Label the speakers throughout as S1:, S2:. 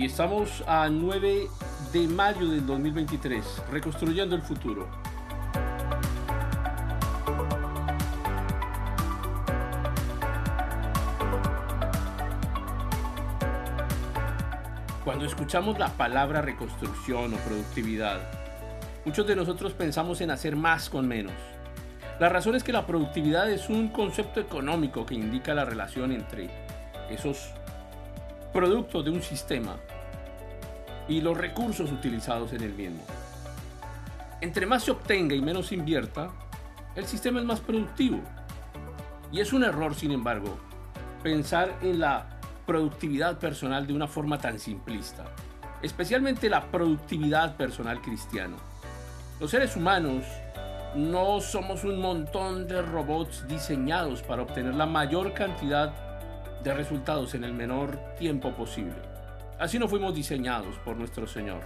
S1: y estamos a 9 de mayo del 2023, reconstruyendo el futuro. Cuando escuchamos la palabra reconstrucción o productividad, muchos de nosotros pensamos en hacer más con menos. La razón es que la productividad es un concepto económico que indica la relación entre esos productos de un sistema y los recursos utilizados en el mismo. Entre más se obtenga y menos se invierta, el sistema es más productivo. Y es un error, sin embargo, pensar en la productividad personal de una forma tan simplista, especialmente la productividad personal cristiana. Los seres humanos no somos un montón de robots diseñados para obtener la mayor cantidad de resultados en el menor tiempo posible. Así no fuimos diseñados por nuestro Señor.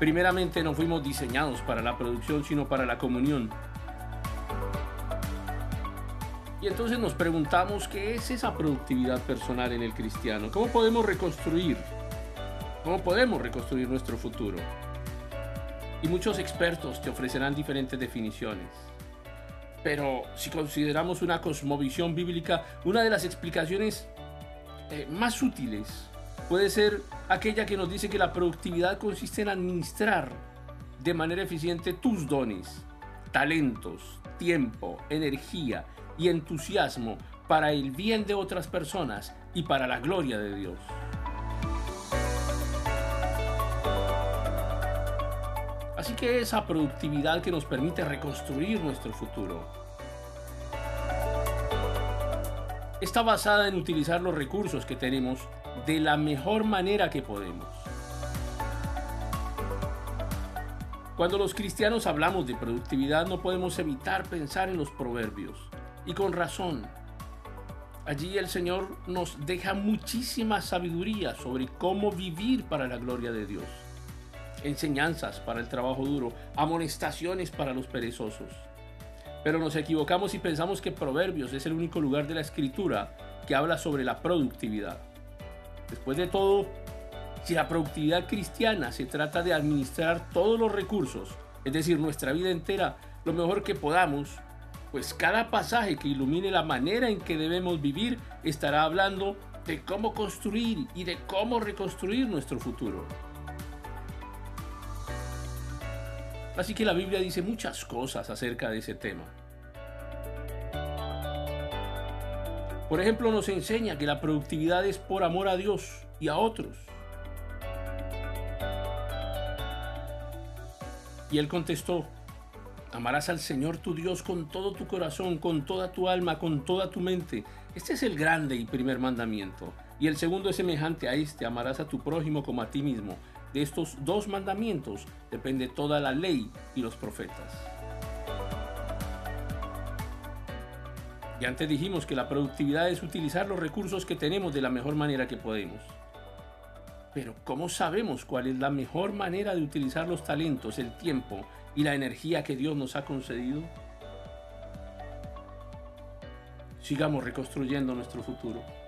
S1: Primeramente no fuimos diseñados para la producción, sino para la comunión. Y entonces nos preguntamos qué es esa productividad personal en el cristiano. ¿Cómo podemos reconstruir? ¿Cómo podemos reconstruir nuestro futuro? Y muchos expertos te ofrecerán diferentes definiciones. Pero si consideramos una cosmovisión bíblica, una de las explicaciones eh, más útiles puede ser aquella que nos dice que la productividad consiste en administrar de manera eficiente tus dones, talentos, tiempo, energía y entusiasmo para el bien de otras personas y para la gloria de Dios. Así que esa productividad que nos permite reconstruir nuestro futuro está basada en utilizar los recursos que tenemos de la mejor manera que podemos. Cuando los cristianos hablamos de productividad no podemos evitar pensar en los proverbios, y con razón. Allí el Señor nos deja muchísima sabiduría sobre cómo vivir para la gloria de Dios. Enseñanzas para el trabajo duro, amonestaciones para los perezosos. Pero nos equivocamos y pensamos que Proverbios es el único lugar de la escritura que habla sobre la productividad. Después de todo, si la productividad cristiana se trata de administrar todos los recursos, es decir, nuestra vida entera, lo mejor que podamos, pues cada pasaje que ilumine la manera en que debemos vivir estará hablando de cómo construir y de cómo reconstruir nuestro futuro. Así que la Biblia dice muchas cosas acerca de ese tema. Por ejemplo, nos enseña que la productividad es por amor a Dios y a otros. Y él contestó, amarás al Señor tu Dios con todo tu corazón, con toda tu alma, con toda tu mente. Este es el grande y primer mandamiento. Y el segundo es semejante a este, amarás a tu prójimo como a ti mismo. De estos dos mandamientos depende toda la ley y los profetas. Y antes dijimos que la productividad es utilizar los recursos que tenemos de la mejor manera que podemos. Pero ¿cómo sabemos cuál es la mejor manera de utilizar los talentos, el tiempo y la energía que Dios nos ha concedido? Sigamos reconstruyendo nuestro futuro.